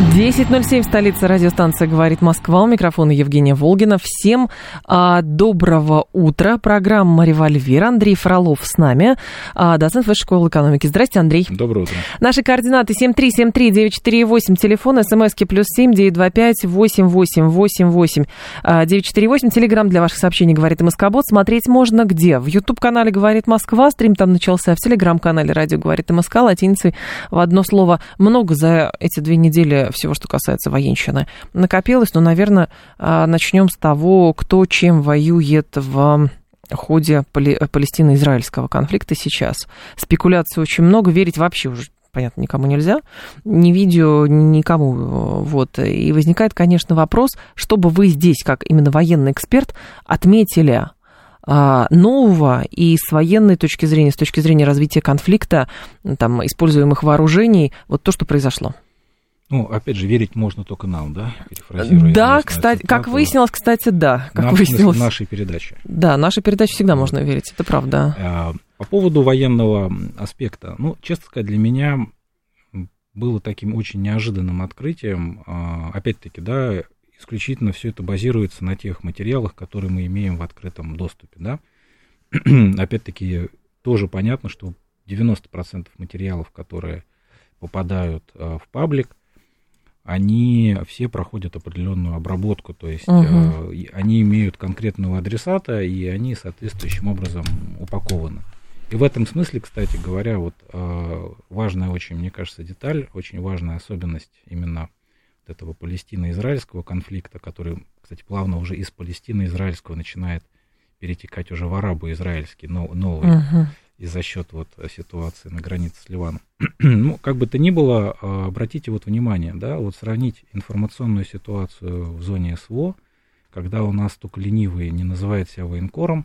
10.07, столица радиостанция «Говорит Москва». У микрофона Евгения Волгина. Всем а, доброго утра. Программа «Револьвер». Андрей Фролов с нами, а, доцент Высшей школы экономики. Здрасте, Андрей. Доброе утро. Наши координаты 7373948, телефон, смски плюс 7 925 8888 948. Телеграмм для ваших сообщений «Говорит Москобот». Смотреть можно где? В YouTube-канале «Говорит Москва». Стрим там начался. В Телеграм-канале «Радио говорит МСК». Латиницей в одно слово. Много за эти две недели всего, что касается военщины, накопилось. Но, наверное, а, начнем с того, кто чем воюет в ходе палестино-израильского конфликта сейчас. Спекуляций очень много, верить вообще уже понятно, никому нельзя, ни видео, никому. Вот. И возникает, конечно, вопрос, чтобы вы здесь, как именно военный эксперт, отметили а, нового и с военной точки зрения, с точки зрения развития конфликта, там, используемых вооружений, вот то, что произошло. Ну, опять же, верить можно только нам, да? Да, кстати, как выяснилось, кстати, да. Как нам, выяснилось. нашей передачи. Да, нашей передаче всегда можно верить, это правда. А, по поводу военного аспекта, ну, честно сказать, для меня было таким очень неожиданным открытием, а, опять-таки, да, исключительно все это базируется на тех материалах, которые мы имеем в открытом доступе, да. опять-таки, тоже понятно, что 90% материалов, которые попадают а, в паблик, они все проходят определенную обработку, то есть угу. э, они имеют конкретного адресата, и они соответствующим образом упакованы. И в этом смысле, кстати говоря, вот э, важная очень, мне кажется, деталь, очень важная особенность именно вот этого палестино-израильского конфликта, который, кстати, плавно уже из палестино-израильского начинает перетекать уже в арабо-израильский новый. Угу и за счет вот ситуации на границе с Ливаном. ну, как бы то ни было, а, обратите вот внимание, да, вот сравнить информационную ситуацию в зоне СВО, когда у нас только ленивый не называет себя военкором,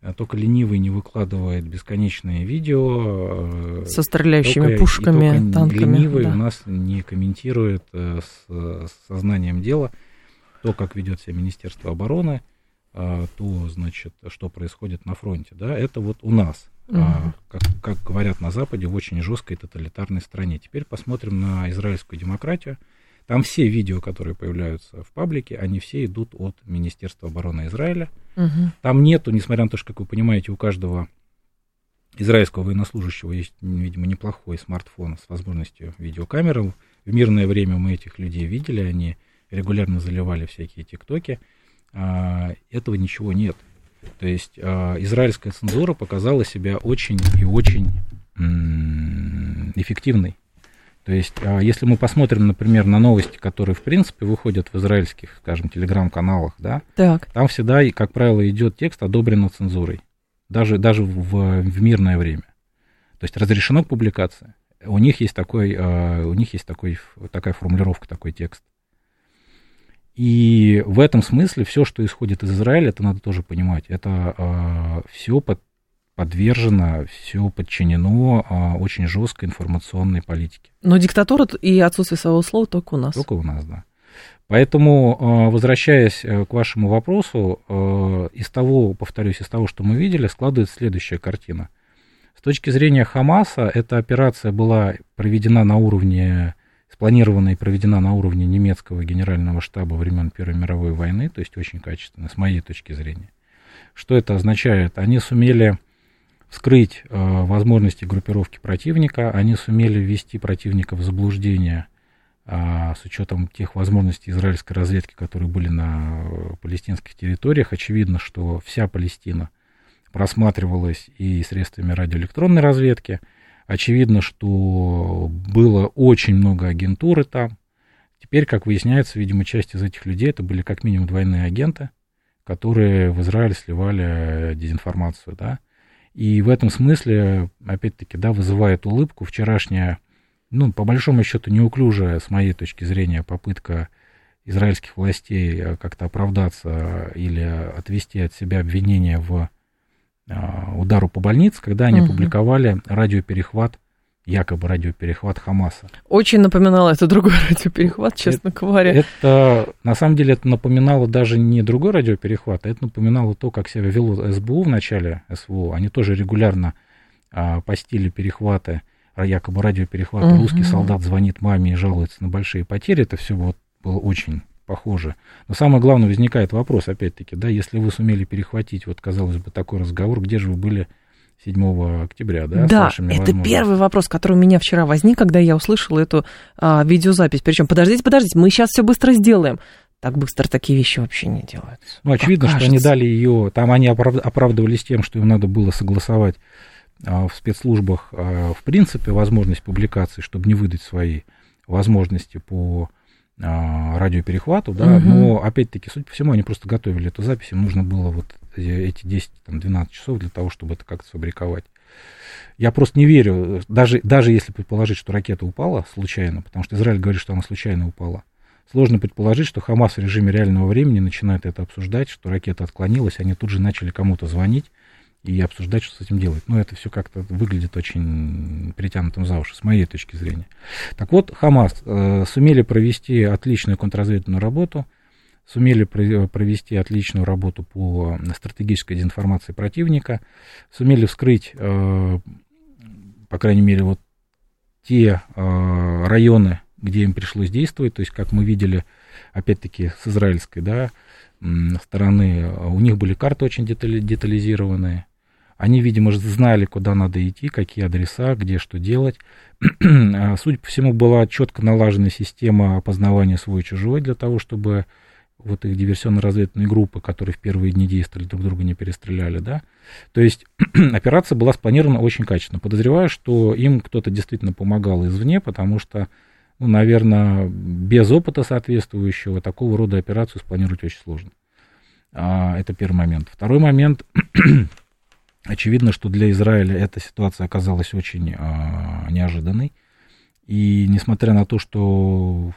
а только ленивый не выкладывает бесконечные видео. Э, Со стреляющими только, пушками, только танками. Ленивый да. у нас не комментирует э, с, с сознанием дела то, как ведет себя Министерство обороны, а, то, значит, что происходит на фронте. Да, это вот у нас а, как, как говорят на Западе, в очень жесткой тоталитарной стране. Теперь посмотрим на израильскую демократию. Там все видео, которые появляются в паблике, они все идут от Министерства обороны Израиля. Угу. Там нету, несмотря на то, что, как вы понимаете, у каждого израильского военнослужащего есть, видимо, неплохой смартфон с возможностью видеокамеры. В мирное время мы этих людей видели, они регулярно заливали всякие тиктоки. А, этого ничего нет. То есть э, израильская цензура показала себя очень и очень эффективной. То есть, э, если мы посмотрим, например, на новости, которые, в принципе, выходят в израильских, скажем, телеграм-каналах, да, так. там всегда, как правило, идет текст одобрено цензурой, даже, даже в, в мирное время. То есть разрешено к публикации. У них есть такой, э, у них есть такой, такая формулировка, такой текст. И в этом смысле все, что исходит из Израиля, это надо тоже понимать. Это э, а, все под, подвержено, все подчинено э, очень жесткой информационной политике. Но диктатура и отсутствие своего слова только у нас. Только у нас, да. Поэтому, а, возвращаясь э, к вашему вопросу, из того, повторюсь, из того, что мы видели, складывается следующая картина. С точки зрения Хамаса, эта операция была проведена на уровне спланирована и проведена на уровне немецкого генерального штаба времен Первой мировой войны, то есть очень качественно, с моей точки зрения. Что это означает? Они сумели вскрыть э, возможности группировки противника, они сумели ввести противника в заблуждение э, с учетом тех возможностей израильской разведки, которые были на э, палестинских территориях. Очевидно, что вся Палестина просматривалась и средствами радиоэлектронной разведки, Очевидно, что было очень много агентуры там. Теперь, как выясняется, видимо, часть из этих людей это были как минимум двойные агенты, которые в Израиль сливали дезинформацию, да. И в этом смысле, опять-таки, да, вызывает улыбку вчерашняя, ну, по большому счету, неуклюжая, с моей точки зрения, попытка израильских властей как-то оправдаться или отвести от себя обвинения в удару по больнице, когда они угу. опубликовали радиоперехват якобы радиоперехват Хамаса. Очень напоминало это другой радиоперехват, честно это, говоря. Это, на самом деле, это напоминало даже не другой радиоперехват, а это напоминало то, как себя вело СБУ в начале СВО. Они тоже регулярно а, постили перехваты, якобы радиоперехваты. Угу. Русский солдат звонит маме и жалуется на большие потери. Это все вот было очень похоже. Но самое главное, возникает вопрос, опять-таки, да, если вы сумели перехватить, вот, казалось бы, такой разговор, где же вы были 7 октября, да? Да, это первый вопрос, который у меня вчера возник, когда я услышала эту а, видеозапись. Причем, подождите, подождите, мы сейчас все быстро сделаем. Так быстро такие вещи вообще не делаются. Ну, очевидно, что они дали ее, там они оправдывались тем, что им надо было согласовать а, в спецслужбах, а, в принципе, возможность публикации, чтобы не выдать свои возможности по радиоперехвату, да, угу. но опять-таки, судя по всему, они просто готовили эту запись, им нужно было вот эти 10-12 часов для того, чтобы это как-то сфабриковать. Я просто не верю, даже, даже если предположить, что ракета упала случайно, потому что Израиль говорит, что она случайно упала, сложно предположить, что Хамас в режиме реального времени начинает это обсуждать, что ракета отклонилась, они тут же начали кому-то звонить и обсуждать, что с этим делать. Но это все как-то выглядит очень притянутым за уши, с моей точки зрения. Так вот, Хамас э, сумели провести отличную контрразведывательную работу – сумели провести отличную работу по стратегической дезинформации противника, сумели вскрыть, э, по крайней мере, вот те э, районы, где им пришлось действовать, то есть, как мы видели, опять-таки, с израильской да, стороны, у них были карты очень детализированные, они, видимо, знали, куда надо идти, какие адреса, где что делать. А, судя по всему, была четко налажена система опознавания свой-чужой для того, чтобы вот их диверсионно-разведывательные группы, которые в первые дни действовали, друг друга не перестреляли, да. То есть операция была спланирована очень качественно. Подозреваю, что им кто-то действительно помогал извне, потому что, ну, наверное, без опыта соответствующего такого рода операцию спланировать очень сложно. А, это первый момент. Второй момент. Очевидно, что для Израиля эта ситуация оказалась очень а, неожиданной. И несмотря на то, что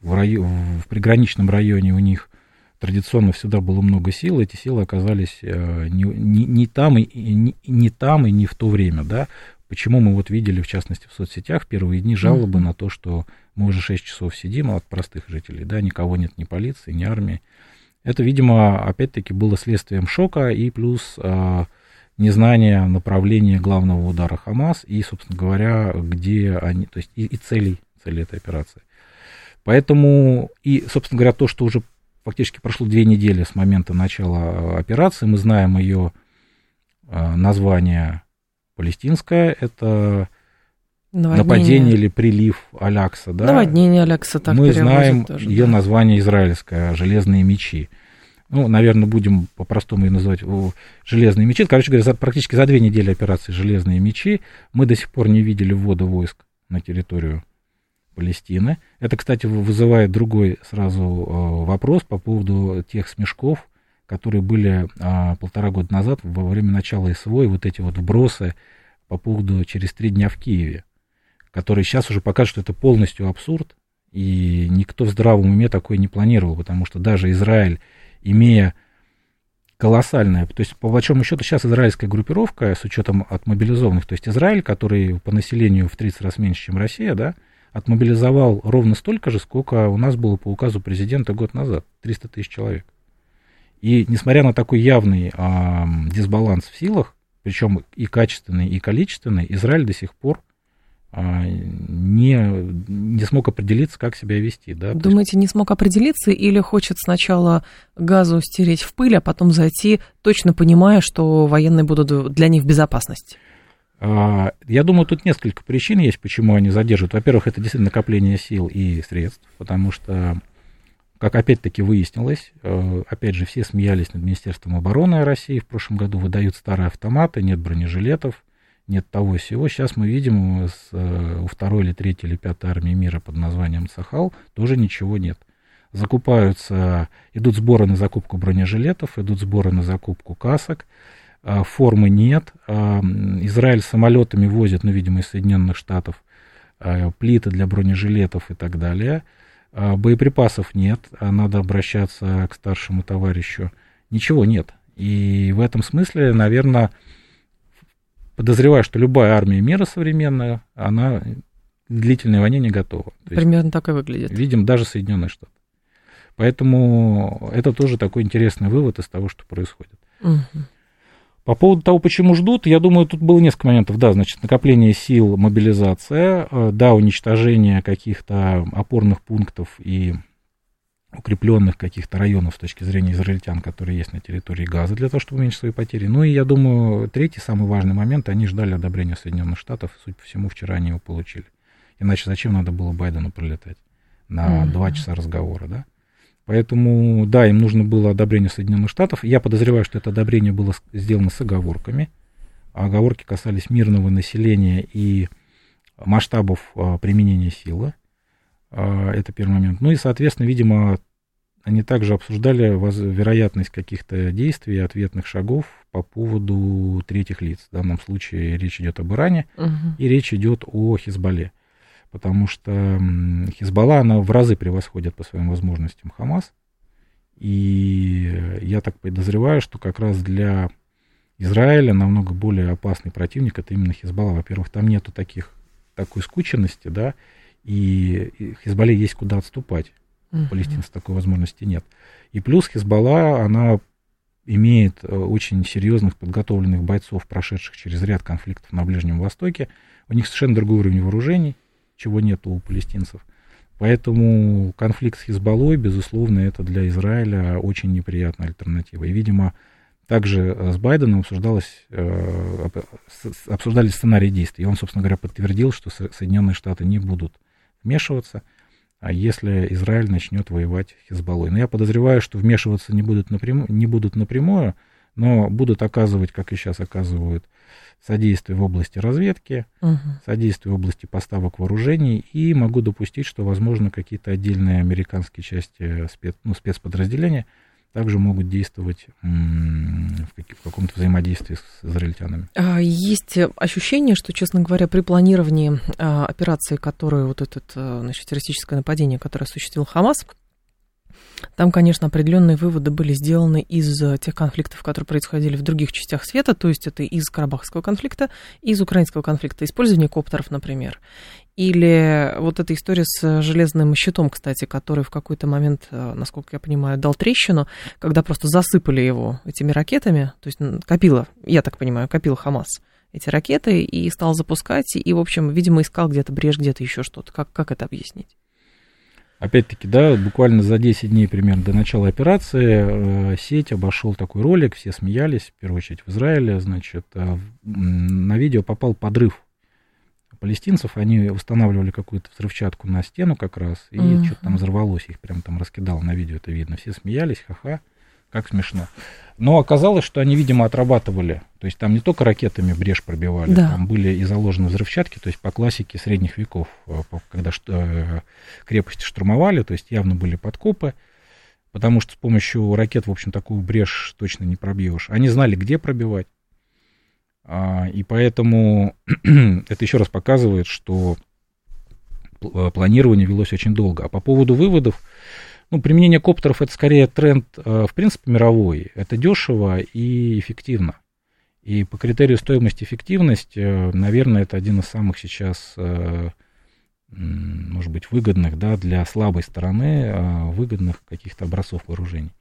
в, район, в приграничном районе у них традиционно всегда было много сил, эти силы оказались э, не, не, не там и не, не там и не в то время, да. Почему мы вот видели, в частности, в соцсетях первые дни жалобы mm-hmm. на то, что мы уже 6 часов сидим от простых жителей, да, никого нет ни полиции, ни армии. Это, видимо, опять-таки было следствием шока и плюс э, незнание направления главного удара Хамас и, собственно говоря, где они, то есть и, и целей, цели этой операции. Поэтому, и, собственно говоря, то, что уже фактически прошло две недели с момента начала операции, мы знаем ее э, название палестинское, это Наводнение. нападение или прилив Алякса. Да? Наводнение Алякса так Мы знаем тоже, ее да. название израильское, железные мечи. Ну, наверное, будем по-простому ее называть железные мечи. Короче говоря, за, практически за две недели операции железные мечи мы до сих пор не видели ввода войск на территорию Палестины. Это, кстати, вызывает другой сразу э, вопрос по поводу тех смешков, которые были а, полтора года назад во время начала СВО, и вот эти вот вбросы по поводу через три дня в Киеве, которые сейчас уже покажут, что это полностью абсурд, и никто в здравом уме такое не планировал, потому что даже Израиль, имея колоссальное, то есть по большому счету сейчас израильская группировка с учетом от мобилизованных, то есть Израиль, который по населению в 30 раз меньше, чем Россия, да, отмобилизовал ровно столько же, сколько у нас было по указу президента год назад, 300 тысяч человек. И несмотря на такой явный а, дисбаланс в силах, причем и качественный, и количественный, Израиль до сих пор не, не смог определиться, как себя вести. Да? Думаете, не смог определиться или хочет сначала газу стереть в пыль, а потом зайти, точно понимая, что военные будут для них в безопасности? А, я думаю, тут несколько причин есть, почему они задерживают. Во-первых, это действительно накопление сил и средств, потому что, как опять-таки выяснилось, э, опять же, все смеялись над Министерством обороны России в прошлом году, выдают старые автоматы, нет бронежилетов, нет того всего. Сейчас мы видим с, э, у второй или третьей или пятой армии мира под названием Сахал тоже ничего нет. Закупаются, идут сборы на закупку бронежилетов, идут сборы на закупку касок, а, формы нет. А, Израиль самолетами возит, ну, видимо, из Соединенных Штатов а, плиты для бронежилетов и так далее. Боеприпасов нет, надо обращаться к старшему товарищу. Ничего нет. И в этом смысле, наверное, подозреваю, что любая армия мира современная, она к длительной войне не готова. То Примерно есть, так и выглядит. Видим даже Соединенные Штаты. Поэтому это тоже такой интересный вывод из того, что происходит. Угу. По поводу того, почему ждут, я думаю, тут было несколько моментов. Да, значит, накопление сил, мобилизация, э, да, уничтожение каких-то опорных пунктов и укрепленных каких-то районов с точки зрения израильтян, которые есть на территории Газа, для того, чтобы уменьшить свои потери. Ну и я думаю, третий, самый важный момент, они ждали одобрения Соединенных Штатов, судя по всему, вчера они его получили. Иначе зачем надо было Байдену прилетать на mm-hmm. два часа разговора, да? Поэтому, да, им нужно было одобрение Соединенных Штатов. Я подозреваю, что это одобрение было сделано с оговорками. Оговорки касались мирного населения и масштабов а, применения силы. А, это первый момент. Ну и, соответственно, видимо, они также обсуждали вероятность каких-то действий ответных шагов по поводу третьих лиц. В данном случае речь идет об Иране угу. и речь идет о Хизбалле. Потому что Хизбалла, она в разы превосходит по своим возможностям Хамас. И я так подозреваю, что как раз для Израиля намного более опасный противник это именно Хизбалла. Во-первых, там нету таких, такой скученности, да, и Хизбалле есть куда отступать. У палестинцев такой возможности нет. И плюс Хизбалла, она имеет э, очень серьезных подготовленных бойцов, прошедших через ряд конфликтов на Ближнем Востоке. У них совершенно другой уровень вооружений, чего нет у палестинцев. Поэтому конфликт с Хизбаллой, безусловно, это для Израиля очень неприятная альтернатива. И, видимо, также э, с Байденом обсуждалось, э, обсуждали сценарии действий. И он, собственно говоря, подтвердил, что Соединенные Штаты не будут вмешиваться, а если Израиль начнет воевать Хизбаллой. Но я подозреваю, что вмешиваться не будут, напрямую, не будут напрямую, но будут оказывать, как и сейчас оказывают, содействие в области разведки, угу. содействие в области поставок вооружений, и могу допустить, что, возможно, какие-то отдельные американские части спец, ну, спецподразделения также могут действовать в каком-то взаимодействии с израильтянами. А, есть ощущение, что, честно говоря, при планировании а, операции, которую вот это а, террористическое нападение, которое осуществил Хамас, там, конечно, определенные выводы были сделаны из э, тех конфликтов, которые происходили в других частях света, то есть это из Карабахского конфликта, из украинского конфликта, использование коптеров, например. Или вот эта история с железным щитом, кстати, который в какой-то момент, э, насколько я понимаю, дал трещину, когда просто засыпали его этими ракетами, то есть копила, я так понимаю, копил Хамас эти ракеты и стал запускать, и, в общем, видимо, искал где-то брешь, где-то еще что-то. Как, как это объяснить? Опять-таки, да, буквально за 10 дней примерно до начала операции э, сеть обошел такой ролик, все смеялись, в первую очередь в Израиле, значит, э, на видео попал подрыв палестинцев, они устанавливали какую-то взрывчатку на стену как раз, и uh-huh. что-то там взорвалось, их прям там раскидало на видео, это видно, все смеялись, ха-ха, как смешно. Но оказалось, что они, видимо, отрабатывали. То есть там не только ракетами брешь пробивали, да. там были и заложены взрывчатки, то есть по классике средних веков, э, когда э, крепости штурмовали, то есть явно были подкопы, потому что с помощью ракет, в общем, такую брешь точно не пробьешь. Они знали, где пробивать. А, и поэтому это еще раз показывает, что э, планирование велось очень долго. А по поводу выводов, ну, применение коптеров это скорее тренд, э, в принципе, мировой. Это дешево и эффективно. И по критерию стоимость эффективность, э, наверное, это один из самых сейчас, э, может быть, выгодных да, для слабой стороны, выгодных каких-то образцов вооружений.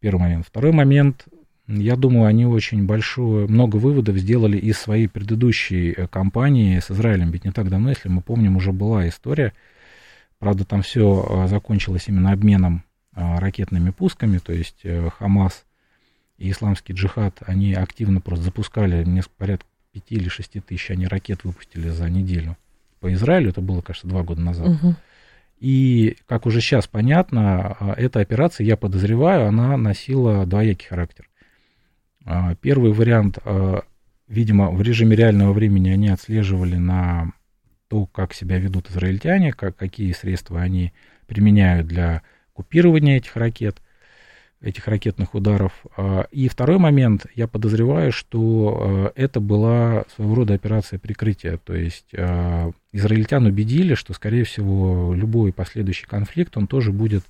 Первый момент. Второй момент, я думаю, они очень большое, много выводов сделали из своей предыдущей кампании с Израилем. Ведь не так давно, если мы помним, уже была история, Правда, там все а, закончилось именно обменом а, ракетными пусками, то есть э, Хамас и исламский джихад, они активно просто запускали, несколько, порядка 5 или 6 тысяч они ракет выпустили за неделю. По Израилю это было, кажется, два года назад. Угу. И, как уже сейчас понятно, а, эта операция, я подозреваю, она носила двоякий характер. Первый вариант, видимо, в режиме реального времени они отслеживали на то, как себя ведут израильтяне, как, какие средства они применяют для купирования этих ракет, этих ракетных ударов. А, и второй момент, я подозреваю, что а, это была своего рода операция прикрытия. То есть а, израильтян убедили, что, скорее всего, любой последующий конфликт, он тоже будет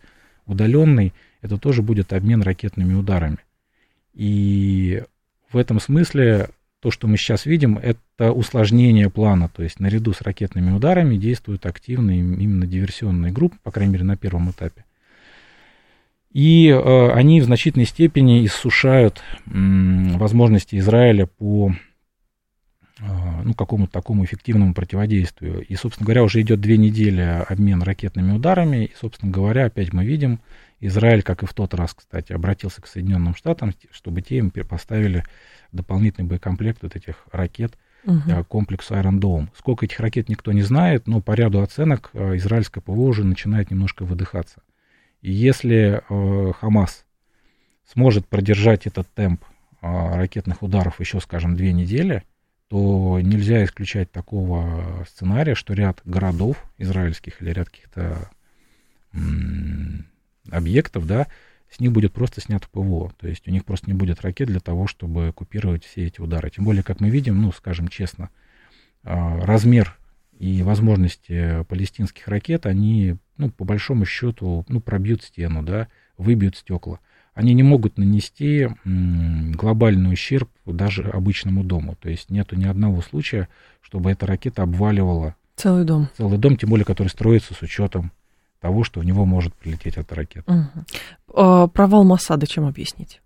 удаленный, это тоже будет обмен ракетными ударами. И в этом смысле то, что мы сейчас видим, это усложнение плана. То есть наряду с ракетными ударами действуют активные именно диверсионные группы, по крайней мере, на первом этапе. И э, они в значительной степени иссушают э, возможности Израиля по э, ну, какому-то такому эффективному противодействию. И, собственно говоря, уже идет две недели обмен ракетными ударами. И, собственно говоря, опять мы видим, Израиль, как и в тот раз, кстати, обратился к Соединенным Штатам, чтобы те им поставили дополнительный боекомплект вот этих ракет угу. комплексу Iron Dome. Сколько этих ракет никто не знает, но по ряду оценок э, израильское ПВО уже начинает немножко выдыхаться. И если э, Хамас сможет продержать этот темп э, ракетных ударов еще, скажем, две недели, то нельзя исключать такого сценария, что ряд городов израильских или ряд каких-то объектов, да, с них будет просто снято ПВО. То есть у них просто не будет ракет для того, чтобы купировать все эти удары. Тем более, как мы видим, ну, скажем честно, а, размер и возможности палестинских ракет, они, ну, по большому счету, ну, пробьют стену, да, выбьют стекла. Они не могут нанести глобальный ущерб даже обычному дому. То есть нету ни одного случая, чтобы эта ракета обваливала целый дом. Целый дом, тем более, который строится с учетом того, что в него может прилететь эта ракета. Угу. Провал Масада чем объяснить?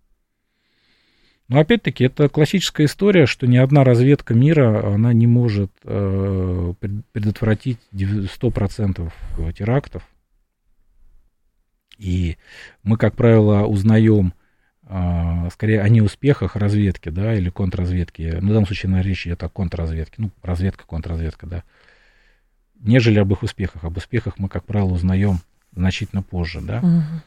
Но опять-таки это классическая история, что ни одна разведка мира, она не может э, предотвратить 100% терактов. И мы, как правило, узнаем э, скорее о неуспехах разведки, да, или контрразведки. Ну, в данном случае на речь идет о контрразведке, ну, разведка, контрразведка, да нежели об их успехах. Об успехах мы, как правило, узнаем значительно позже, да. Угу.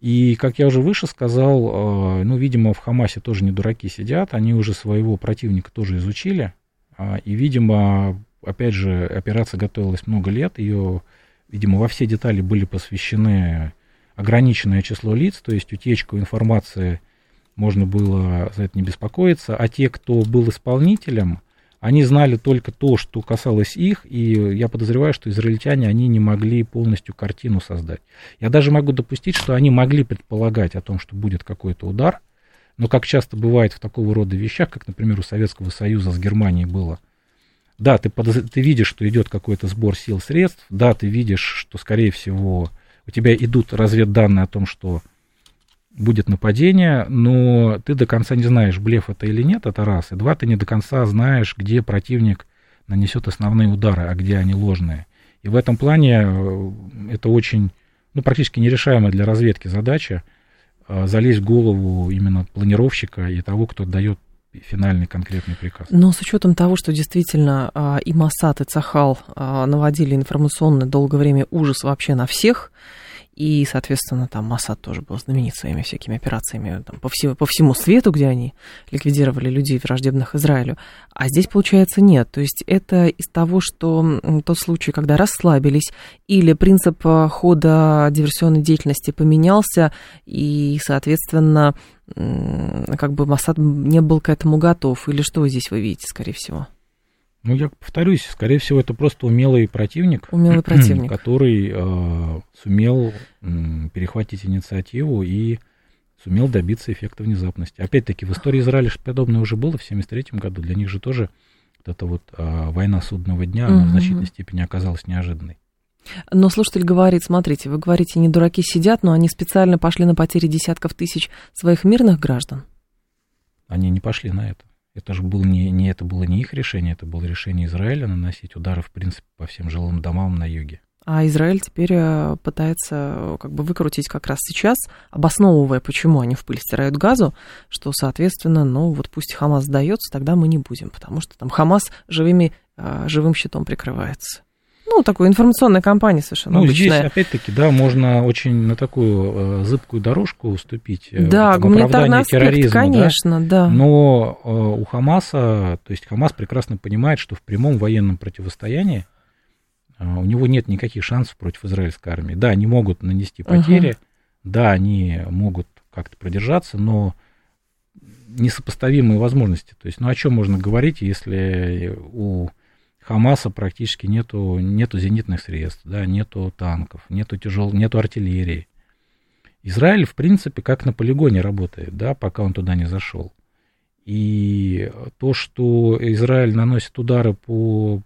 И, как я уже выше сказал, э, ну, видимо, в Хамасе тоже не дураки сидят, они уже своего противника тоже изучили, а, и, видимо, опять же, операция готовилась много лет, ее, видимо, во все детали были посвящены ограниченное число лиц, то есть утечку информации можно было за это не беспокоиться, а те, кто был исполнителем, они знали только то, что касалось их, и я подозреваю, что израильтяне, они не могли полностью картину создать. Я даже могу допустить, что они могли предполагать о том, что будет какой-то удар, но как часто бывает в такого рода вещах, как, например, у Советского Союза с Германией было, да, ты, подоз... ты видишь, что идет какой-то сбор сил, средств, да, ты видишь, что, скорее всего, у тебя идут разведданные о том, что будет нападение, но ты до конца не знаешь, блеф это или нет, это раз. И два, ты не до конца знаешь, где противник нанесет основные удары, а где они ложные. И в этом плане э, это очень, ну, практически нерешаемая для разведки задача э, залезть в голову именно планировщика и того, кто дает финальный конкретный приказ. Но с учетом того, что действительно а, и Масад, и Цахал а, наводили информационный долгое время ужас вообще на всех, и, соответственно, там Масад тоже был знаменит своими всякими операциями там, по, всему, по всему свету, где они ликвидировали людей, враждебных Израилю. А здесь, получается, нет. То есть это из того, что тот случай, когда расслабились, или принцип э, хода диверсионной деятельности поменялся, и, соответственно, как бы Масад не был к этому готов. Или что здесь вы видите, скорее всего? Ну, я повторюсь, скорее всего, это просто умелый противник, умелый противник. который э, сумел э, перехватить инициативу и сумел добиться эффекта внезапности. Опять-таки, в истории Израиля подобное уже было в 1973 году. Для них же тоже вот эта вот э, война судного дня, она в значительной степени оказалась неожиданной. Но слушатель говорит, смотрите, вы говорите, не дураки сидят, но они специально пошли на потери десятков тысяч своих мирных граждан. Они не пошли на это. Это же было не, не, это было не их решение, это было решение Израиля наносить удары, в принципе, по всем жилым домам на юге. А Израиль теперь э, пытается э, как бы выкрутить как раз сейчас, обосновывая, почему они в пыль стирают газу, что, соответственно, ну вот пусть Хамас сдается, тогда мы не будем, потому что там Хамас живыми, э, живым щитом прикрывается. Ну, такой информационная кампания совершенно ну, обычная. здесь, опять-таки, да, можно очень на такую э, зыбкую дорожку уступить. Э, да, гуманитарный аспект, терроризма, конечно, да. да. Но э, у Хамаса, то есть Хамас прекрасно понимает, что в прямом военном противостоянии э, у него нет никаких шансов против израильской армии. Да, они могут нанести потери, угу. да, они могут как-то продержаться, но несопоставимые возможности. То есть, ну о чем можно говорить, если у Хамаса практически нету, нету зенитных средств, да, нету танков, нету тяжел, нету артиллерии. Израиль, в принципе, как на полигоне работает, да, пока он туда не зашел. И то, что Израиль наносит удары по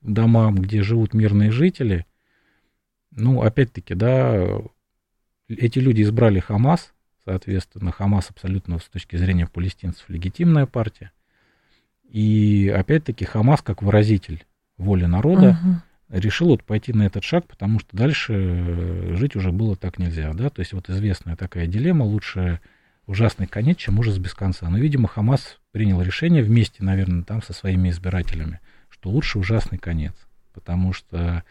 домам, где живут мирные жители, ну, опять-таки, да, эти люди избрали Хамас, соответственно, Хамас абсолютно с точки зрения палестинцев легитимная партия. И опять-таки Хамас, как выразитель воли народа, угу. решил вот пойти на этот шаг, потому что дальше э, жить уже было так нельзя, да, то есть вот известная такая дилемма, лучше ужасный конец, чем ужас без конца. Но, видимо, Хамас принял решение вместе, наверное, там со своими избирателями, что лучше ужасный конец, потому что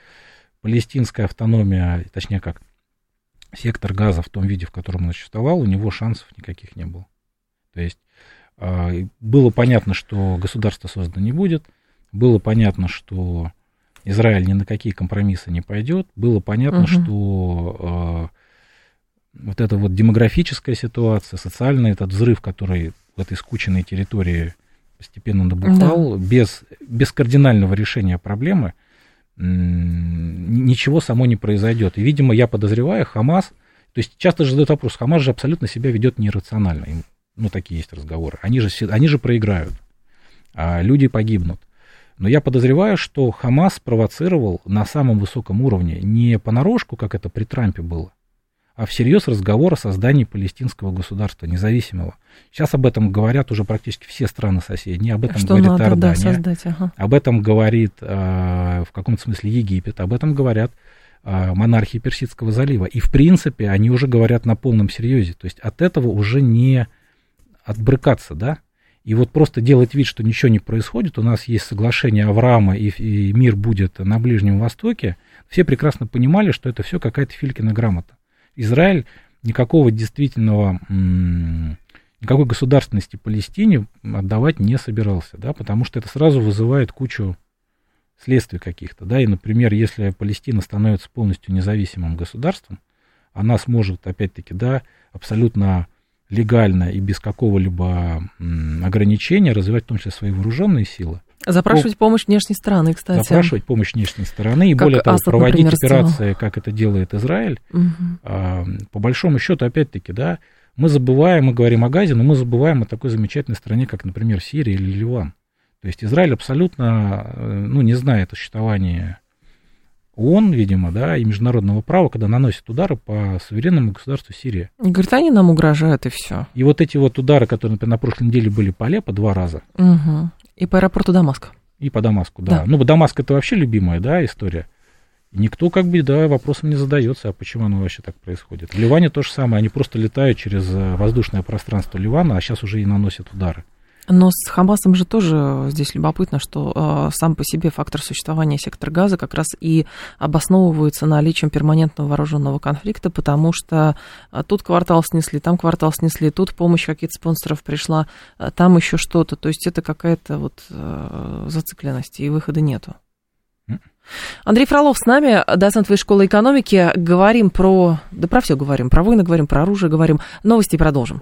палестинская автономия, точнее как, сектор газа в том виде, в котором он существовал, у него шансов никаких не было. То есть было понятно, что государство создано не будет, было понятно, что Израиль ни на какие компромиссы не пойдет, было понятно, угу. что э, вот эта вот демографическая ситуация, социальный этот взрыв, который в этой скученной территории постепенно набухал, да. без, без кардинального решения проблемы, ничего само не произойдет. И, видимо, я подозреваю, Хамас, то есть часто же задают вопрос, Хамас же абсолютно себя ведет нерационально. Ну, такие есть разговоры. Они же, они же проиграют, а люди погибнут. Но я подозреваю, что Хамас спровоцировал на самом высоком уровне не понарошку, как это при Трампе было, а всерьез разговор о создании палестинского государства независимого. Сейчас об этом говорят уже практически все страны соседние, об этом что говорит надо, Иордания, да, создать, ага. об этом говорит э, в каком-то смысле Египет, об этом говорят э, монархии Персидского залива. И в принципе они уже говорят на полном серьезе. То есть от этого уже не отбрыкаться, да? И вот просто делать вид, что ничего не происходит, у нас есть соглашение Авраама, и, и мир будет на Ближнем Востоке, все прекрасно понимали, что это все какая-то Филькина грамота. Израиль никакого действительного, никакой государственности Палестине отдавать не собирался, да, потому что это сразу вызывает кучу следствий каких-то, да, и, например, если Палестина становится полностью независимым государством, она сможет, опять-таки, да, абсолютно легально и без какого-либо ограничения развивать в том числе свои вооруженные силы, Запрашивать ну, помощь внешней стороны, кстати. Запрашивать помощь внешней стороны. И как более того, Асад, проводить например, операции, как это делает Израиль. Угу. А, по большому счету, опять-таки, да, мы забываем, мы говорим о Газе, но мы забываем о такой замечательной стране, как, например, Сирия или Ливан. То есть Израиль абсолютно э, ну, не знает о существовании ООН, видимо, да, и международного права, когда наносит удары по суверенному государству Сирии. Говорит, они нам угрожают, и все. И вот эти вот удары, которые, например, на прошлой неделе были по Алеппо два раза, угу. И по аэропорту Дамаск. И по Дамаску, да. да. Ну, Дамаск это вообще любимая, да, история. никто как бы, да, вопросом не задается, а почему оно вообще так происходит. В Ливане то же самое, они просто летают через э, воздушное пространство Ливана, а сейчас уже и наносят удары. Но с Хамасом же тоже здесь любопытно, что э, сам по себе фактор существования сектора газа как раз и обосновывается наличием перманентного вооруженного конфликта, потому что э, тут квартал снесли, там квартал снесли, тут помощь каких-то спонсоров пришла, э, там еще что-то. То есть это какая-то вот э, зацикленность, и выхода нету. Андрей Фролов с нами, доцент Высшей школы экономики. Говорим про... Да про все говорим. Про войны говорим, про оружие говорим. Новости продолжим.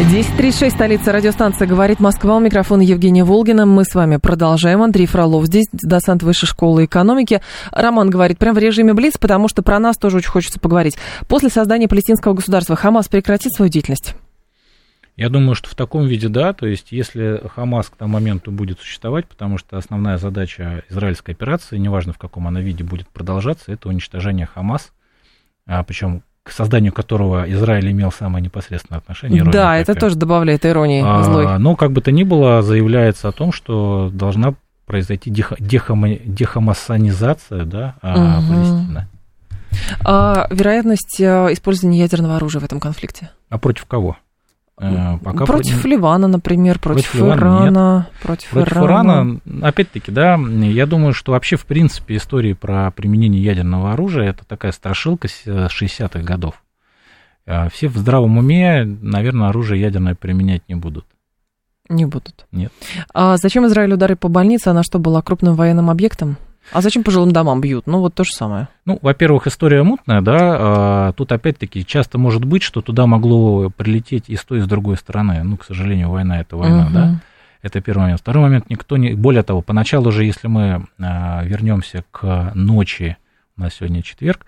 10.36, столица радиостанция «Говорит Москва». У микрофона Евгения Волгина. Мы с вами продолжаем. Андрей Фролов здесь, доцент Высшей школы экономики. Роман говорит, прямо в режиме Блиц, потому что про нас тоже очень хочется поговорить. После создания палестинского государства Хамас прекратит свою деятельность? Я думаю, что в таком виде да, то есть если Хамас к тому моменту будет существовать, потому что основная задача израильской операции, неважно в каком она виде будет продолжаться, это уничтожение Хамас, а, причем к созданию которого Израиль имел самое непосредственное отношение. Да, такая. это тоже добавляет иронии а, злой. Но как бы то ни было, заявляется о том, что должна произойти деха, дехома, дехамасанизация да, угу. Палестины. А вероятность э, использования ядерного оружия в этом конфликте? А против кого? Э, пока против вроде... Ливана, например, против, против Ирана. Против, против Ирана. Опять-таки, да, я думаю, что вообще, в принципе, история про применение ядерного оружия это такая страшилка с 60-х годов. Э, все в здравом уме, наверное, оружие ядерное применять не будут. Не будут. Нет. А зачем Израиль удары по больнице? Она что, была крупным военным объектом? А зачем по жилым домам бьют? Ну, вот то же самое. Ну, во-первых, история мутная, да, а, тут опять-таки часто может быть, что туда могло прилететь и с той, и с другой стороны. Ну, к сожалению, война это война, угу. да. Это первый момент. Второй момент, никто не... Более того, поначалу же, если мы а, вернемся к ночи, у нас сегодня четверг,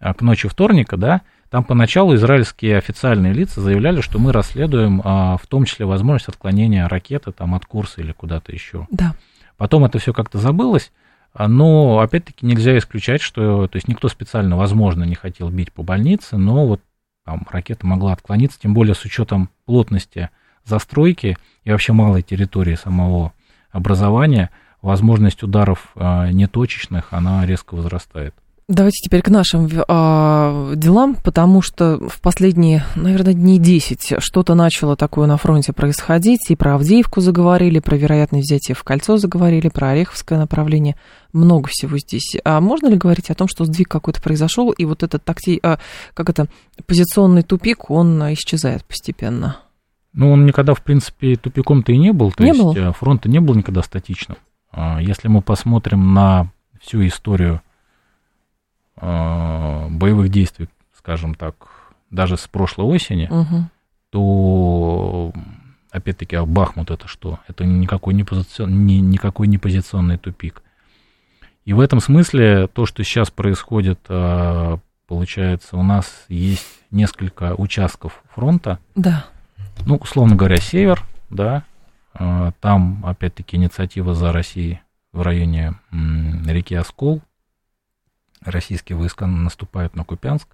а, к ночи вторника, да, там поначалу израильские официальные лица заявляли, что мы расследуем а, в том числе возможность отклонения ракеты там от курса или куда-то еще. Да. Потом это все как-то забылось, но опять-таки нельзя исключать, что то есть никто специально, возможно, не хотел бить по больнице, но вот там ракета могла отклониться, тем более с учетом плотности застройки и вообще малой территории самого образования, возможность ударов э, неточечных, она резко возрастает. Давайте теперь к нашим э, делам, потому что в последние, наверное, дней 10 что-то начало такое на фронте происходить. И про Авдеевку заговорили, про вероятное взятие в кольцо заговорили, про Ореховское направление. Много всего здесь. А можно ли говорить о том, что сдвиг какой-то произошел, и вот этот такти, э, как это, позиционный тупик, он исчезает постепенно? Ну, он никогда, в принципе, тупиком-то и не был. То не есть был? Э, фронт не был никогда статичным. А если мы посмотрим на всю историю боевых действий, скажем так, даже с прошлой осени, угу. то опять-таки, а Бахмут это что? Это никакой не, позицион, не, никакой не позиционный тупик. И в этом смысле то, что сейчас происходит, э, получается, у нас есть несколько участков фронта. Да ну, условно говоря, север, да, а, там, опять-таки, инициатива за Россией в районе реки Оскол. Российские войска наступают на Купянск.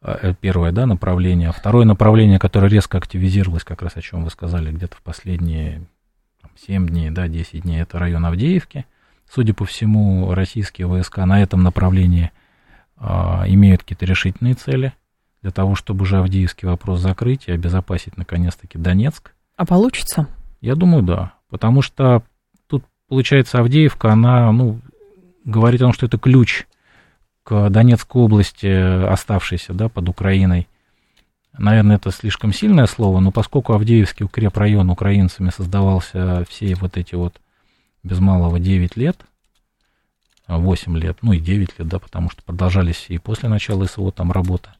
А, э, первое, да, направление. Второе направление, которое резко активизировалось, как раз о чем вы сказали, где-то в последние там, 7 дней, да, 10 дней, это район Авдеевки. Судя по всему, российские войска на этом направлении а, имеют какие-то решительные цели для того, чтобы уже Авдеевский вопрос закрыть и обезопасить наконец-таки Донецк. А получится? Я думаю, да. Потому что тут, получается, Авдеевка, она, ну, говорит о том, что это ключ к Донецкой области, оставшейся, да, под Украиной. Наверное, это слишком сильное слово, но поскольку Авдеевский укрепрайон украинцами создавался все вот эти вот без малого 9 лет, 8 лет, ну и 9 лет, да, потому что продолжались и после начала СВО там работа,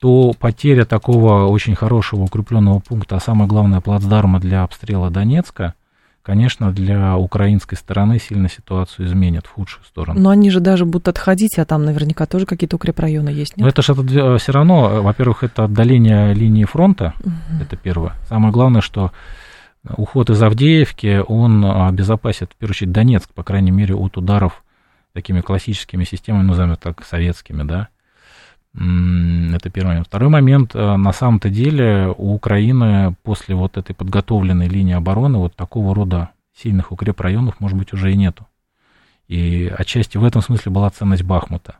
то потеря такого очень хорошего укрепленного пункта, а самое главное плацдарма для обстрела Донецка, конечно, для украинской стороны сильно ситуацию изменит в худшую сторону. Но они же даже будут отходить, а там наверняка тоже какие-то укрепрайоны есть, нет? Но это же это, все равно, во-первых, это отдаление линии фронта, угу. это первое. Самое главное, что уход из Авдеевки, он обезопасит, в первую очередь, Донецк, по крайней мере, от ударов такими классическими системами, назовем так, советскими, да, это первый момент. Второй момент, э, на самом-то деле у Украины после вот этой подготовленной линии обороны вот такого рода сильных укрепрайонов, может быть, уже и нету. И отчасти в этом смысле была ценность Бахмута.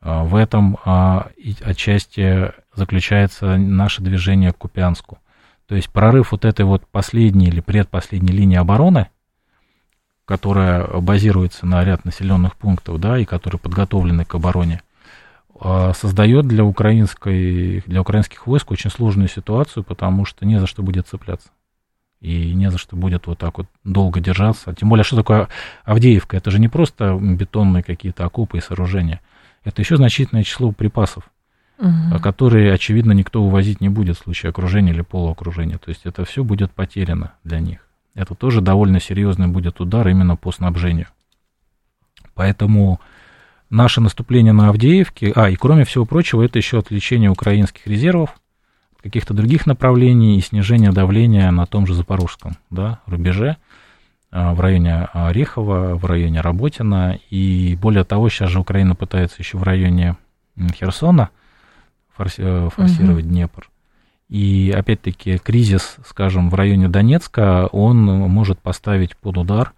А, в этом а, отчасти заключается наше движение к Купянску. То есть прорыв вот этой вот последней или предпоследней линии обороны, которая базируется на ряд населенных пунктов, да, и которые подготовлены к обороне, создает для, украинской, для украинских войск очень сложную ситуацию, потому что не за что будет цепляться. И не за что будет вот так вот долго держаться. Тем более, что такое Авдеевка? Это же не просто бетонные какие-то окопы и сооружения. Это еще значительное число припасов, угу. которые, очевидно, никто увозить не будет в случае окружения или полуокружения. То есть это все будет потеряно для них. Это тоже довольно серьезный будет удар именно по снабжению. Поэтому наше наступление на Авдеевке, а, и кроме всего прочего, это еще отвлечение украинских резервов, каких-то других направлений и снижение давления на том же Запорожском да, рубеже, а, в районе Орехова, в районе Работина, и более того, сейчас же Украина пытается еще в районе Херсона форси, э, форсировать угу. Днепр. И опять-таки кризис, скажем, в районе Донецка, он может поставить под удар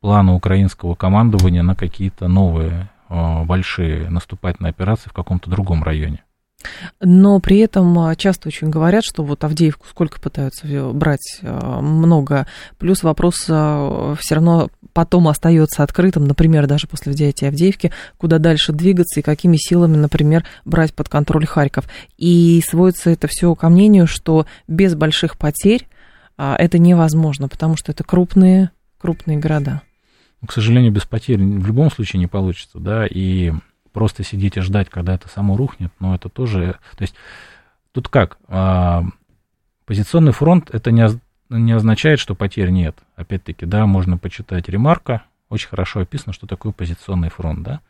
планы украинского командования на какие-то новые большие наступательные операции в каком-то другом районе. Но при этом э, часто очень говорят, что вот Авдеевку сколько пытаются брать, э, много. Плюс вопрос все равно потом остается открытым, например, даже после взятия Авдеевки, куда дальше двигаться и какими силами, например, брать под контроль Харьков. И сводится это все ко мнению, что без больших потерь это невозможно, потому что это крупные, крупные города. К сожалению, без потерь в любом случае не получится, да, и просто сидеть и ждать, когда это само рухнет, но это тоже, то есть тут как, а, позиционный фронт это не, означает, что потерь нет. Опять-таки, да, можно почитать ремарка, очень хорошо описано, что такое позиционный фронт, да.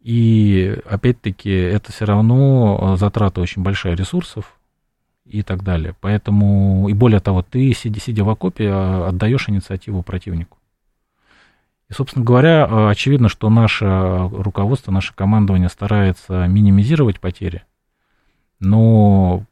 И опять-таки это все равно затрата очень большая ресурсов и так далее. Поэтому, и более того, ты, сидя, сидя в окопе, а, отдаешь инициативу противнику. И, собственно говоря, э, очевидно, что наше руководство, наше командование старается минимизировать потери, но,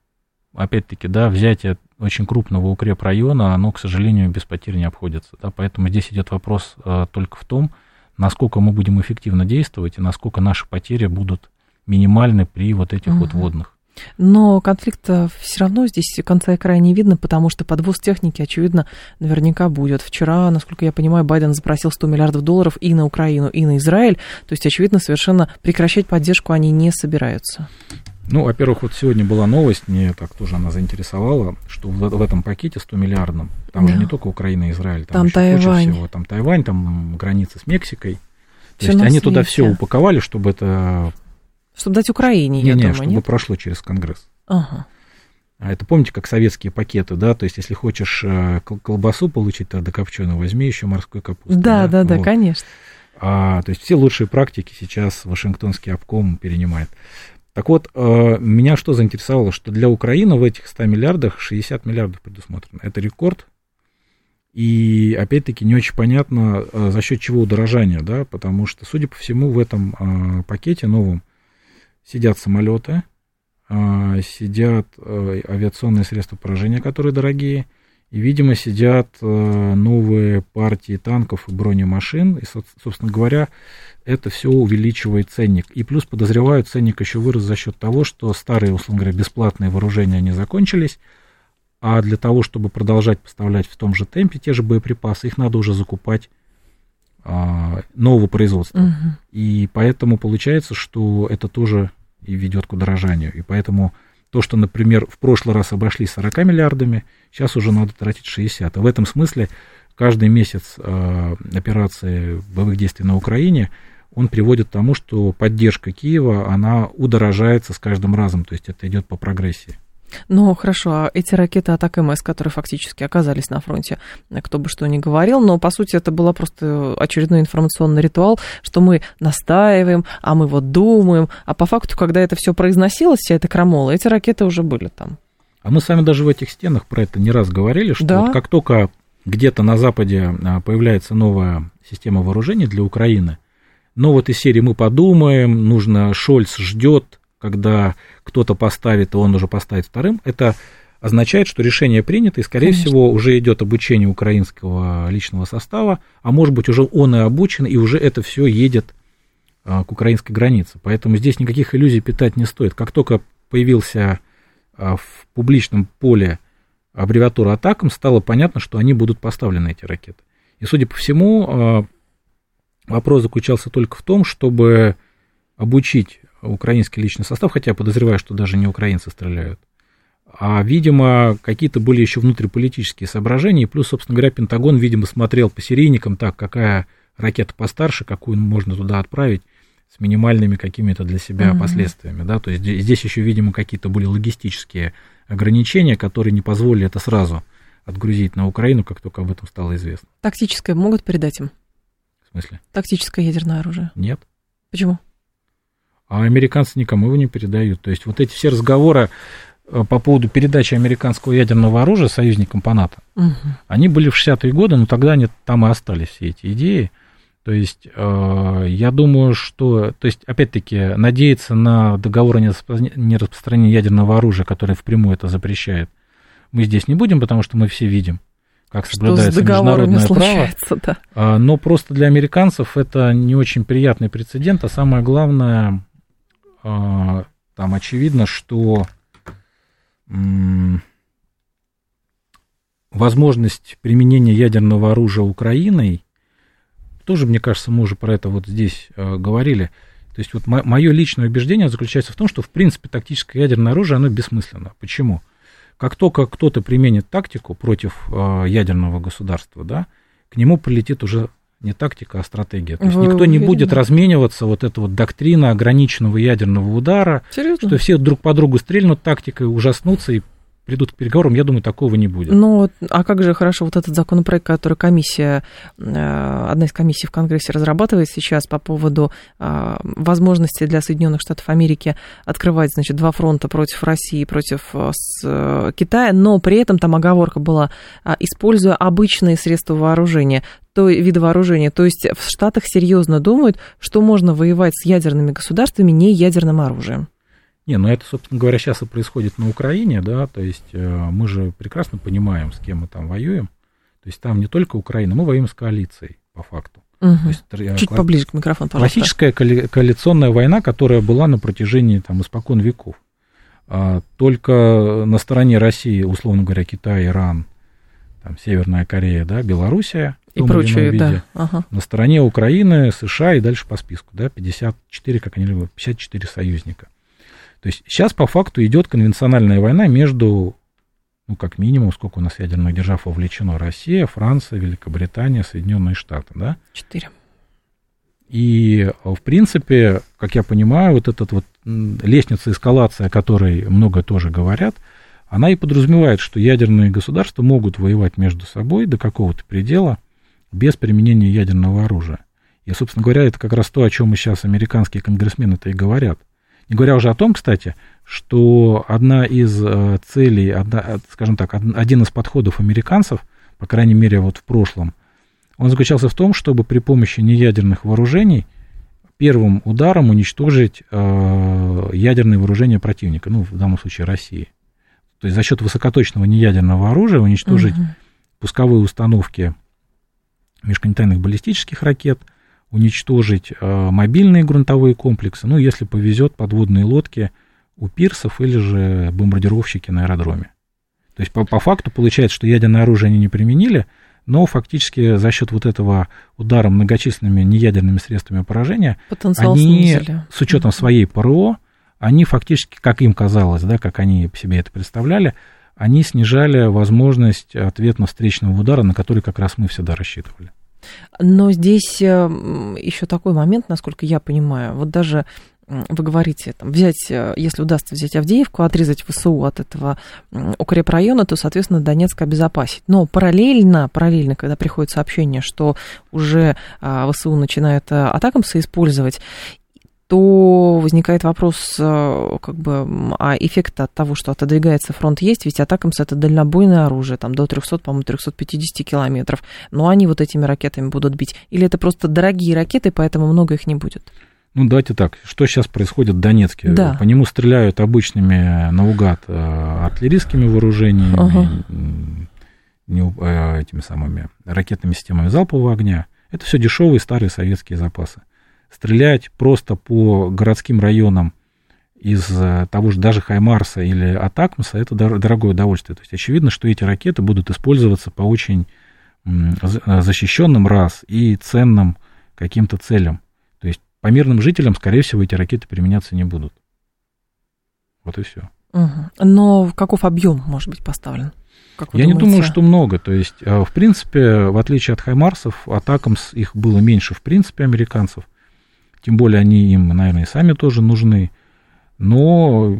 опять-таки, да, взятие очень крупного укрепрайона, оно, к сожалению, без потерь не обходится. Да, поэтому здесь идет вопрос а, только в том, насколько мы будем эффективно действовать и насколько наши потери будут минимальны при вот этих угу. вот водных. Но конфликта все равно здесь конца и края не видно, потому что подвоз техники, очевидно, наверняка будет. Вчера, насколько я понимаю, Байден запросил 100 миллиардов долларов и на Украину, и на Израиль. То есть, очевидно, совершенно прекращать поддержку они не собираются. Ну, во-первых, вот сегодня была новость, мне так тоже она заинтересовала, что в, в этом пакете 100 миллиардном, там да. же не только Украина и Израиль, там, там еще Тайвань. куча всего. Там Тайвань, там граница с Мексикой. То все есть они свете. туда все упаковали, чтобы это чтобы дать Украине, не, я не, думаю, чтобы нет? прошло через Конгресс. Ага. А это помните, как советские пакеты, да? То есть, если хочешь э, колбасу получить тогда копченую, возьми еще морской капусты. Да, да, да, вот. конечно. А, то есть все лучшие практики сейчас Вашингтонский обком перенимает. Так вот, э, меня что заинтересовало, что для Украины в этих 100 миллиардах 60 миллиардов предусмотрено. Это рекорд. И опять-таки не очень понятно, э, за счет чего удорожание, да, потому что, судя по всему, в этом пакете новом сидят самолеты, а, сидят э, авиационные средства поражения, которые дорогие, и, видимо, сидят э, новые партии танков и бронемашин, и, собственно говоря, это все увеличивает ценник. И плюс, подозреваю, ценник еще вырос за счет того, что старые, условно говоря, бесплатные вооружения, они закончились, а для того, чтобы продолжать поставлять в том же темпе те же боеприпасы, их надо уже закупать а, нового производства. Угу. И поэтому получается, что это тоже и ведет к удорожанию. И поэтому то, что, например, в прошлый раз обошли 40 миллиардами, сейчас уже надо тратить 60. И в этом смысле каждый месяц э, операции боевых действий на Украине, он приводит к тому, что поддержка Киева, она удорожается с каждым разом, то есть это идет по прогрессии. Ну, хорошо, а эти ракеты атак МС, которые фактически оказались на фронте, кто бы что ни говорил, но, по сути, это был просто очередной информационный ритуал, что мы настаиваем, а мы вот думаем, а по факту, когда это все произносилось, вся эта крамола, эти ракеты уже были там. А мы с вами даже в этих стенах про это не раз говорили, что да. вот как только где-то на Западе а, появляется новая система вооружений для Украины, ну вот из серии мы подумаем, нужно, Шольц ждет, когда кто-то поставит, и он уже поставит вторым, это означает, что решение принято, и, скорее Конечно. всего, уже идет обучение украинского личного состава, а может быть, уже он и обучен, и уже это все едет а, к украинской границе. Поэтому здесь никаких иллюзий питать не стоит. Как только появился а, в публичном поле аббревиатура атакам, стало понятно, что они будут поставлены, эти ракеты. И, судя по всему, а, вопрос заключался только в том, чтобы обучить украинский личный состав, хотя я подозреваю, что даже не украинцы стреляют. А, видимо, какие-то были еще внутриполитические соображения, и плюс, собственно говоря, Пентагон, видимо, смотрел по серийникам, так, какая ракета постарше, какую можно туда отправить, с минимальными какими-то для себя mm-hmm. последствиями, да, то есть здесь еще, видимо, какие-то были логистические ограничения, которые не позволили это сразу отгрузить на Украину, как только об этом стало известно. Тактическое могут передать им? В смысле? Тактическое ядерное оружие. Нет. Почему? А американцы никому его не передают. То есть вот эти все разговоры э, по поводу передачи американского ядерного оружия союзникам по НАТО, угу. они были в 60-е годы, но тогда они там и остались все эти идеи. То есть э, я думаю, что, то есть опять-таки надеяться на договор о нераспространении ядерного оружия, который впрямую это запрещает, мы здесь не будем, потому что мы все видим, как соблюдается международное право. Да. А, но просто для американцев это не очень приятный прецедент, а самое главное, там очевидно, что возможность применения ядерного оружия Украиной, тоже, мне кажется, мы уже про это вот здесь а, говорили, то есть вот мое личное убеждение заключается в том, что, в принципе, тактическое ядерное оружие, оно бессмысленно. Почему? Как только кто-то применит тактику против а, ядерного государства, да, к нему прилетит уже не тактика, а стратегия. То есть Вы никто не будет размениваться, вот эта вот доктрина ограниченного ядерного удара, Серьезно? что все друг по другу стрельнут тактикой, ужаснутся и придут к переговорам, я думаю, такого не будет. Ну, а как же хорошо вот этот законопроект, который комиссия, э, одна из комиссий в Конгрессе разрабатывает сейчас по поводу э, возможности для Соединенных Штатов Америки открывать, значит, два фронта против России, против э, Китая, но при этом там оговорка была, используя обычные средства вооружения, то вида вооружения. То есть в Штатах серьезно думают, что можно воевать с ядерными государствами не ядерным оружием. Не, ну это, собственно говоря, сейчас и происходит на Украине, да, то есть э, мы же прекрасно понимаем, с кем мы там воюем. То есть там не только Украина, мы воюем с коалицией, по факту. Угу. есть, э, Чуть кла- поближе к микрофону, пожалуйста. Классическая коали- коалиционная война, которая была на протяжении там, испокон веков. А, только на стороне России, условно говоря, Китай, Иран, там, Северная Корея, да, Белоруссия. И прочее, да. Ага. На стороне Украины, США и дальше по списку, да, 54, как они любят, 54 союзника. То есть сейчас по факту идет конвенциональная война между, ну, как минимум, сколько у нас ядерных держав вовлечено, Россия, Франция, Великобритания, Соединенные Штаты, да? Четыре. И, в принципе, как я понимаю, вот эта вот лестница эскалации, о которой много тоже говорят, она и подразумевает, что ядерные государства могут воевать между собой до какого-то предела без применения ядерного оружия. И, собственно говоря, это как раз то, о чем сейчас американские конгрессмены-то и говорят – не говоря уже о том, кстати, что одна из э, целей, одна, э, скажем так, один из подходов американцев, по крайней мере, вот в прошлом, он заключался в том, чтобы при помощи неядерных вооружений первым ударом уничтожить э, ядерные вооружения противника, ну, в данном случае России. То есть за счет высокоточного неядерного оружия уничтожить угу. пусковые установки межконтинентальных баллистических ракет – уничтожить э, мобильные грунтовые комплексы, ну, если повезет, подводные лодки у пирсов или же бомбардировщики на аэродроме. То есть по, по факту получается, что ядерное оружие они не применили, но фактически за счет вот этого удара многочисленными неядерными средствами поражения, Потенциал они снизили. с учетом своей ПРО, они фактически, как им казалось, да, как они себе это представляли, они снижали возможность ответно-встречного удара, на который как раз мы всегда рассчитывали. Но здесь э, еще такой момент, насколько я понимаю, вот даже вы говорите, там, взять, э, если удастся взять Авдеевку, отрезать ВСУ от этого укрепрайона, то, соответственно, Донецк обезопасить. Но параллельно, параллельно, когда приходит сообщение, что уже а, ВСУ начинает э, атакамсы использовать, то возникает вопрос, э, как бы, а эффект от того, что отодвигается фронт есть, ведь атакамс это дальнобойное оружие, там до 300, по-моему, 350 километров, но они вот этими ракетами будут бить. Или это просто дорогие ракеты, поэтому много их не будет? Ну, давайте так, что сейчас происходит в Донецке? Да. По нему стреляют обычными наугад э, артиллерийскими вооружениями, ага. не, э, этими самыми ракетными системами залпового огня. Это все дешевые старые советские запасы стрелять просто по городским районам из э, того же даже Хаймарса или Атакмса, это дорогое удовольствие. То есть очевидно, что эти ракеты будут использоваться по очень э, защищенным раз и ценным каким-то целям. То есть по мирным жителям, скорее всего, эти ракеты применяться не будут. Вот и все. Угу. Но каков объем может быть поставлен? Как Я думаете? не думаю, что много. То есть, э, в принципе, в отличие от Хаймарсов, Атакамс их было меньше, в принципе, американцев. Тем более они им, наверное, и сами тоже нужны. Но,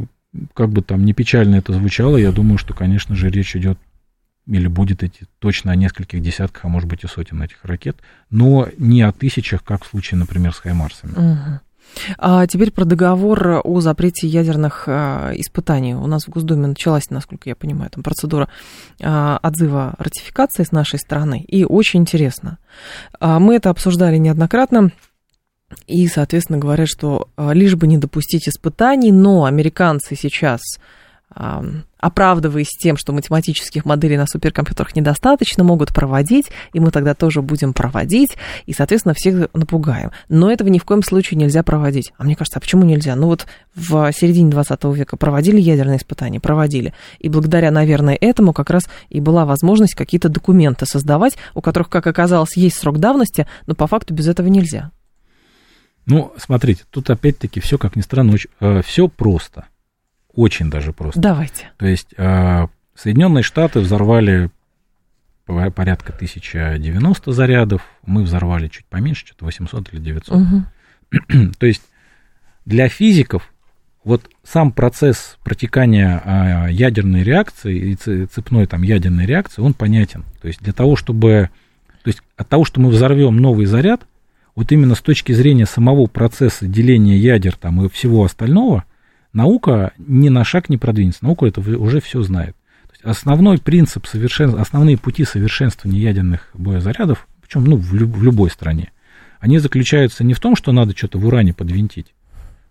как бы там не печально это звучало, я думаю, что, конечно же, речь идет или будет идти точно о нескольких десятках, а может быть и сотен этих ракет, но не о тысячах, как в случае, например, с Хаймарсами. Угу. А теперь про договор о запрете ядерных а, испытаний. У нас в Госдуме началась, насколько я понимаю, там процедура а, отзыва ратификации с нашей стороны. И очень интересно. А, мы это обсуждали неоднократно. И, соответственно, говорят, что а, лишь бы не допустить испытаний, но американцы сейчас оправдываясь тем, что математических моделей на суперкомпьютерах недостаточно, могут проводить, и мы тогда тоже будем проводить, и, соответственно, всех напугаем. Но этого ни в коем случае нельзя проводить. А мне кажется, а почему нельзя? Ну вот в середине 20 века проводили ядерные испытания, проводили. И благодаря, наверное, этому как раз и была возможность какие-то документы создавать, у которых, как оказалось, есть срок давности, но по факту без этого нельзя. Ну, смотрите, тут опять-таки все, как ни странно, очень, э, все просто. Очень даже просто. Давайте. То есть э, Соединенные Штаты взорвали порядка 1090 зарядов, мы взорвали чуть поменьше, что-то 800 или 900. Угу. То есть для физиков вот сам процесс протекания а, ядерной реакции и цепной там ядерной реакции, он понятен. То есть для того, чтобы... То есть от того, что мы взорвем новый заряд, вот именно с точки зрения самого процесса деления ядер там и всего остального, наука ни на шаг не продвинется. Наука это уже все знает. Основной принцип, совершен... основные пути совершенствования ядерных боезарядов, причем ну, в, люб... в любой стране, они заключаются не в том, что надо что-то в уране подвинтить,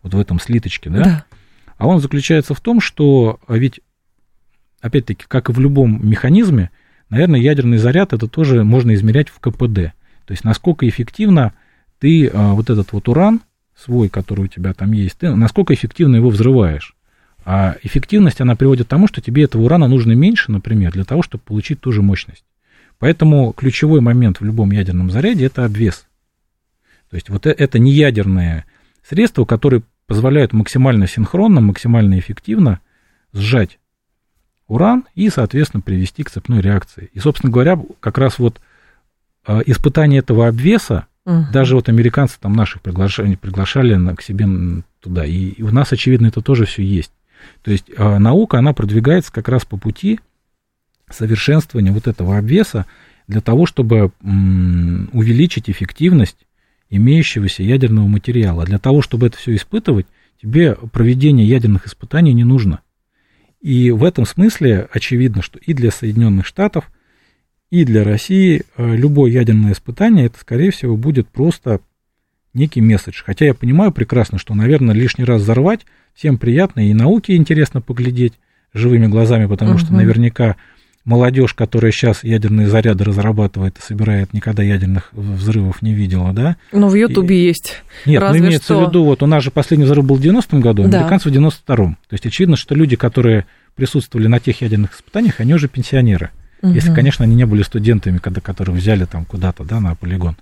вот в этом слиточке, да? да. А он заключается в том, что а ведь, опять-таки, как и в любом механизме, наверное, ядерный заряд это тоже можно измерять в КПД. То есть насколько эффективно ты а, вот этот вот уран свой, который у тебя там есть, ты насколько эффективно его взрываешь. А эффективность, она приводит к тому, что тебе этого урана нужно меньше, например, для того, чтобы получить ту же мощность. Поэтому ключевой момент в любом ядерном заряде – это обвес. То есть вот э, это не ядерное средство, которое позволяют максимально синхронно, максимально эффективно сжать уран и, соответственно, привести к цепной реакции. И, собственно говоря, как раз вот э, испытание этого обвеса, угу. даже вот американцы там наших приглашали, приглашали к себе туда, и, у нас, очевидно, это тоже все есть. То есть э, наука, она продвигается как раз по пути совершенствования вот этого обвеса для того, чтобы увеличить эффективность имеющегося ядерного материала. Для того, чтобы это все испытывать, тебе проведение ядерных испытаний не нужно. И в этом смысле очевидно, что и для Соединенных Штатов, и для России э, любое ядерное испытание, это, скорее всего, будет просто некий месседж. Хотя я понимаю прекрасно, что, наверное, лишний раз взорвать всем приятно, и науке интересно поглядеть живыми глазами, потому угу. что наверняка молодежь, которая сейчас ядерные заряды разрабатывает и собирает, никогда ядерных взрывов не видела, да? Ну, в Ютубе и... есть. Нет, ну имеется что... в виду, вот у нас же последний взрыв был в 90-м году, да. американцы в 92-м. То есть очевидно, что люди, которые присутствовали на тех ядерных испытаниях, они уже пенсионеры. Угу. Если, конечно, они не были студентами, когда, которые взяли там куда-то, да, на полигон.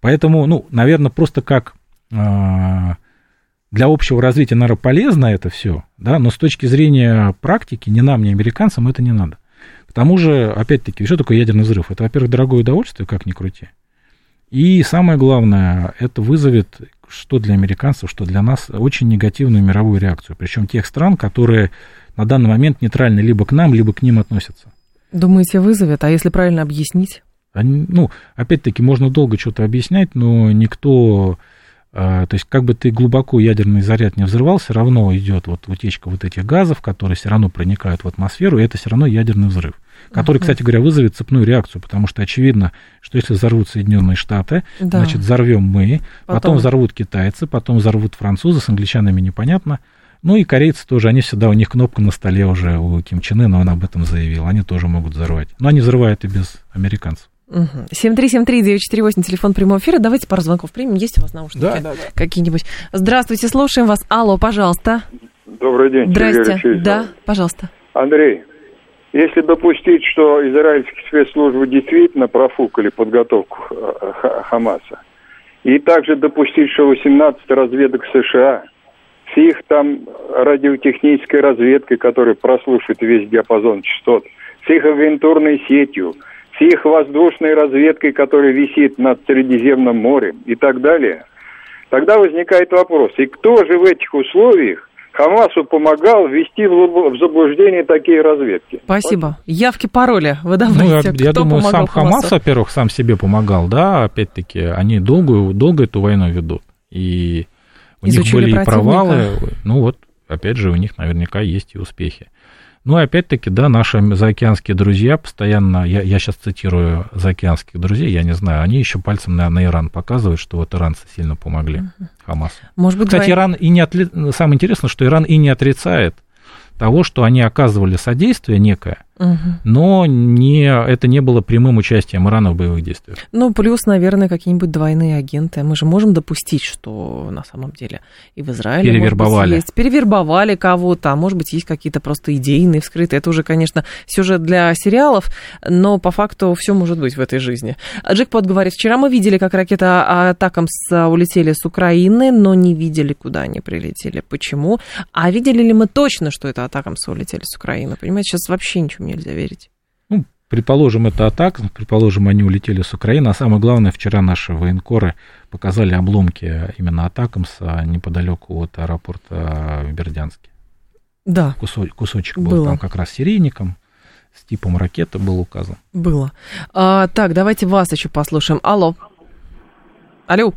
Поэтому, ну, наверное, просто как э, для общего развития, наверное, полезно это все, да, но с точки зрения практики ни нам, ни американцам это не надо. К тому же, опять-таки, что такое ядерный взрыв? Это, во-первых, дорогое удовольствие, как ни крути. И самое главное, это вызовет, что для американцев, что для нас, очень негативную мировую реакцию. Причем тех стран, которые на данный момент нейтральны либо к нам, либо к ним относятся. Думаете, вызовет? А если правильно объяснить? Они, ну, опять-таки, можно долго что-то объяснять, но никто а, то есть, как бы ты глубоко ядерный заряд не взрывал, все равно идет вот утечка вот этих газов, которые все равно проникают в атмосферу, и это все равно ядерный взрыв, который, uh-huh. кстати говоря, вызовет цепную реакцию, потому что очевидно, что если взорвут Соединенные Штаты, да. значит, взорвем мы, потом... потом взорвут китайцы, потом взорвут французы, с англичанами непонятно. Ну и корейцы тоже, они всегда, у них кнопка на столе уже у Ким Чен Ына, он об этом заявил, они тоже могут взорвать. Но они взрывают и без американцев. 7373948, телефон прямого эфира. Давайте пару звонков примем. Есть у вас наушники? Да, да, да. Какие-нибудь. Здравствуйте, слушаем вас. Алло, пожалуйста. Добрый день. Здрасте. Да, пожалуйста. Андрей, если допустить, что израильские спецслужбы действительно профукали подготовку Хамаса, и также допустить, что 18 разведок США с их там радиотехнической разведкой, которая прослушивает весь диапазон частот, с их агентурной сетью – с их воздушной разведкой, которая висит над Средиземным морем и так далее, тогда возникает вопрос, и кто же в этих условиях Хамасу помогал ввести в заблуждение такие разведки. Спасибо. Явки, пароли выдавайте. Ну, я, я думаю, сам Хамасу? Хамас, во-первых, сам себе помогал, да, опять-таки, они долгую, долго эту войну ведут. И у Изучили них были и провалы, ну вот, опять же, у них наверняка есть и успехи. Ну и опять-таки, да, наши заокеанские друзья постоянно, я, я сейчас цитирую заокеанских друзей, я не знаю, они еще пальцем на, на Иран показывают, что вот иранцы сильно помогли uh Хамасу. Может быть, Кстати, Иран и не отли... самое интересное, что Иран и не отрицает того, что они оказывали содействие некое, Угу. Но не, это не было прямым участием Ирана в боевых действиях. Ну, плюс, наверное, какие-нибудь двойные агенты. Мы же можем допустить, что на самом деле и в Израиле перевербовали. Быть, есть, перевербовали кого-то, а может быть, есть какие-то просто идейные вскрытые. Это уже, конечно, сюжет для сериалов, но по факту все может быть в этой жизни. Джекпот говорит, вчера мы видели, как ракета атакам с, улетели с Украины, но не видели, куда они прилетели. Почему? А видели ли мы точно, что это атакам с улетели с Украины? Понимаете, сейчас вообще ничего нельзя верить. Ну, Предположим, это атака, предположим, они улетели с Украины, а самое главное, вчера наши военкоры показали обломки именно атакамса неподалеку от аэропорта в Бердянске. Да. Кусочек, кусочек был Было. там как раз серийником, с типом ракеты был указан. Было. А, так, давайте вас еще послушаем. Алло. Алло.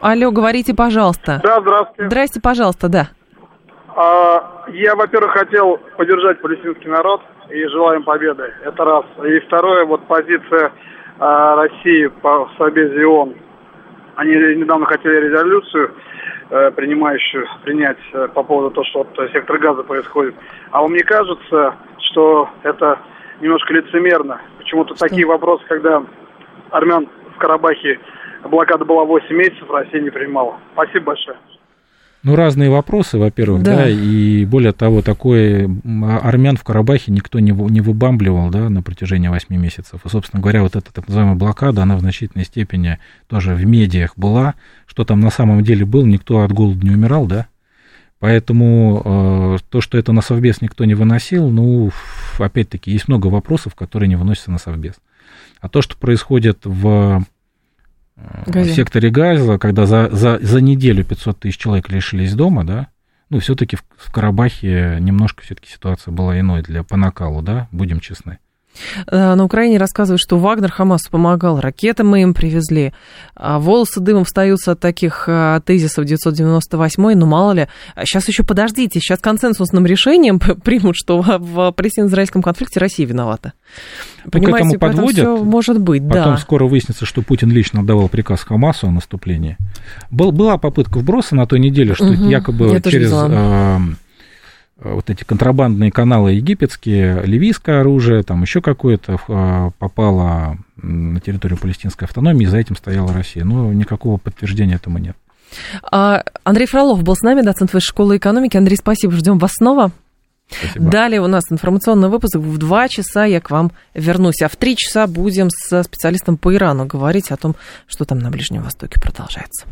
Алло, говорите, пожалуйста. Да, здравствуйте. Здрасте, пожалуйста, да. А, я, во-первых, хотел поддержать палестинский народ и желаем победы. Это раз. И второе, вот позиция а, России по Собезе ООН. Они недавно хотели резолюцию, э, принимающую принять э, по поводу того, что вот сектор газа происходит. А вам не кажется, что это немножко лицемерно? Почему-то такие вопросы, когда армян в Карабахе блокада была 8 месяцев, Россия не принимала. Спасибо большое. Ну, разные вопросы, во-первых, да. да, и более того, такой армян в Карабахе никто не, не выбамбливал, да, на протяжении 8 месяцев. И, собственно говоря, вот эта так называемая блокада, она в значительной степени тоже в медиах была. Что там на самом деле был, никто от голода не умирал, да. Поэтому э, то, что это на Совбез никто не выносил, ну, опять-таки, есть много вопросов, которые не выносятся на Совбез. А то, что происходит в Газе. в секторе Газа, когда за, за, за неделю 500 тысяч человек лишились дома, да, ну, все-таки в, в Карабахе немножко все-таки ситуация была иной для по накалу, да, будем честны. Э, на Украине рассказывают, что Вагнер Хамасу помогал, ракеты мы им привезли. А волосы дымом встаются от таких э, тезисов 998 ну мало ли. Сейчас еще подождите, сейчас консенсусным решением примут, что в палестино-израильском конфликте Россия виновата. Понимаете, этому подводят. Все может быть, Потом да. скоро выяснится, что Путин лично отдавал приказ Хамасу о наступлении. Был, была попытка вброса на той неделе, что угу, якобы через вот эти контрабандные каналы египетские, ливийское оружие, там еще какое-то э, попало на территорию палестинской автономии, и за этим стояла Россия. Но никакого подтверждения этому нет. А, Андрей Фролов был с нами, доцент Высшей школы экономики. Андрей, спасибо, ждем вас снова. Спасибо. Далее у нас информационный выпуск. В два часа я к вам вернусь. А в три часа будем с специалистом по Ирану говорить о том, что там на Ближнем Востоке продолжается.